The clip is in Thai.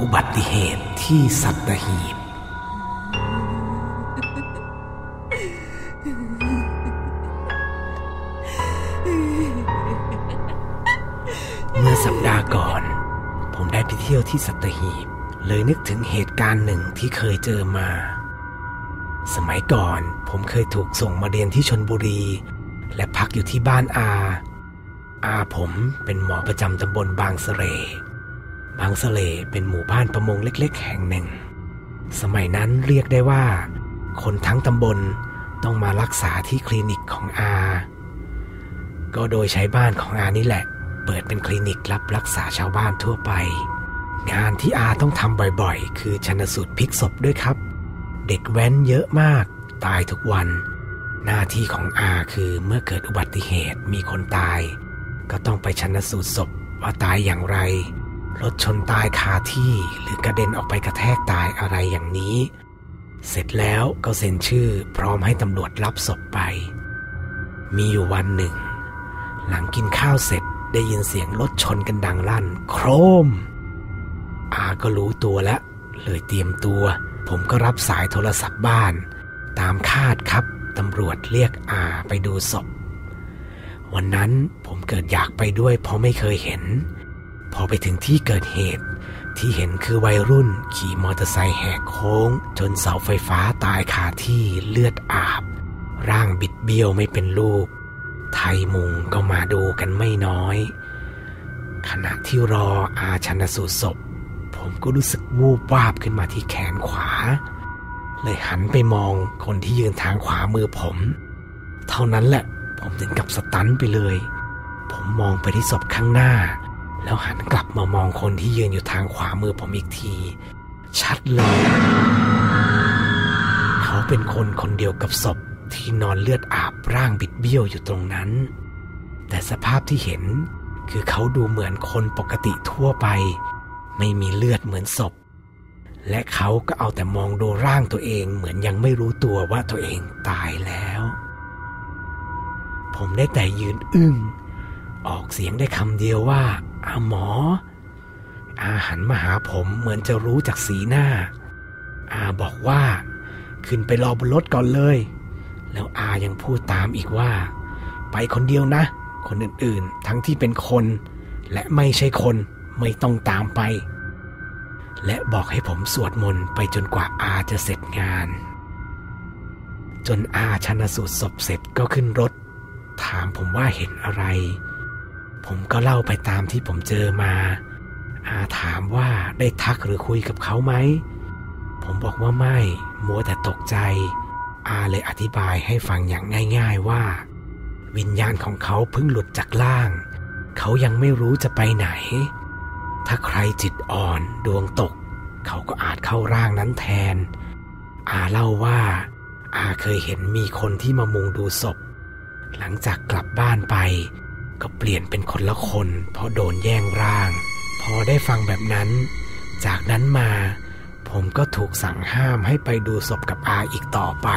อุบัติเหตุที่สัตหีบ เมื่อสัปดาห์ก่อน ผมได้ไปเที่ยวที่สัตหีบ เลยนึกถึงเหตุการณ์หนึ่งที่เคยเจอมา สมัยก่อนผมเคยถูกส่งมาเรียนที่ชนบุรี และพักอยู่ที่บ้านอา อาผมเป็นหมอประจำตำบลบางสะเล บางสะเลเป็นหมู่บ้านประมงเล็กๆ แห่งหนึ่ง สมัยนั้นเรียกได้ว่า คนทั้งตำบลต้องมารักษาที่คลินิกของอา ก็โดยใช้บ้านของอานี่แหละ เปิดเป็นคลินิกรับรักษาชาวบ้านทั่วไป งานที่อาต้องทำบ่อยๆ คือชนสูตรพลิกศพด้วยครับ เด็กแว้นเยอะมาก ตายทุกวัน หน้าที่ของอาคือเมื่อเกิดอุบัติเหตุมีคนตาย ก็ต้องไปชันสูตรศพว่าตายอย่างไร รถชนตายคาที่หรือกระเด็นออกไปกระแทกตายอะไรอย่างนี้ เสร็จแล้วก็เซ็นชื่อพร้อมให้ตำรวจรับศพไป มีอยู่วันหนึ่ง หลังกินข้าวเสร็จได้ยินเสียงรถชนกันดังลั่น โครม อาก็รู้ตัวแล้วเลยเตรียมตัว ผมก็รับสายโทรศัพท์บ้าน ตามคาดครับตำรวจเรียกอาไปดูศพ วันนั้นผมเกิดอยากไปด้วยเพราะไม่เคยเห็น พอไปถึงที่เกิดเหตุ ที่เห็นคือวัยรุ่นขี่มอเตอร์ไซค์แหกโค้ง จนเสาไฟฟ้าตายคาที่เลือดอาบ ร่างบิดเบี้ยวไม่เป็นลูกไทยมุงก็มาดูกันไม่น้อย ขณะที่รออาชันสูตรศพ ผมก็รู้สึกวูบวาบขึ้นมาที่แขนขวา เลยหันไปมองคนที่ยืนทางขวามือผม เท่านั้นแหละผมถึงกับสตันไปเลย ผมมองไปที่ศพข้างหน้า แล้วหันกลับมามองคนที่ยืนอยู่ทางขวามือผมอีกที ชัดเลย เขาเป็นคนคนเดียวกับศพที่นอนเลือดอาบร่างบิดเบี้ยวอยู่ตรงนั้น แต่สภาพที่เห็นคือเขาดูเหมือนคนปกติทั่วไป ไม่มีเลือดเหมือนศพ และเขาก็เอาแต่มองดูร่างตัวเองเหมือนยังไม่รู้ตัวว่าตัวเองตายแล้ว ผมได้แต่ยืนอึ้งออกเสียงได้คำเดียวว่า อาหมอ อาหันมาหาผมเหมือนจะรู้จากสีหน้า อาบอกว่า ขึ้นไปรอบนรถก่อนเลย แล้วอายังพูดตามอีกว่า ไปคนเดียวนะ คนอื่นๆ ทั้งที่เป็นคน และไม่ใช่คนไม่ต้องตามไป และบอกให้ผมสวดมนต์ไปจนกว่าอาจะเสร็จงาน จนอาชนสูตรศพเสร็จก็ขึ้นรถ ถามผมว่าเห็นอะไร ผมก็เล่าไปตามที่ผมเจอมา อาถามว่าได้ทักหรือคุยกับเขาไหม ผมบอกว่าไม่ มัวแต่ตกใจ อาเลยอธิบายให้ฟังอย่างง่าย ๆว่า วิญญาณของเขาเพิ่งหลุดจากล่าง เขายังไม่รู้จะไปไหน ถ้าใครจิตอ่อนดวงตก เขาก็อาจเข้าร่างนั้นแทน อาเล่าว่า อาเคยเห็นมีคนที่มามุงดูศพ หลังจากกลับบ้านไป ก็เปลี่ยนเป็นคนละคน เพราะโดนแย่งร่าง พอได้ฟังแบบนั้น จากนั้นมา ผมก็ถูกสั่งห้ามให้ไปดูศพกับอาอีกต่อไป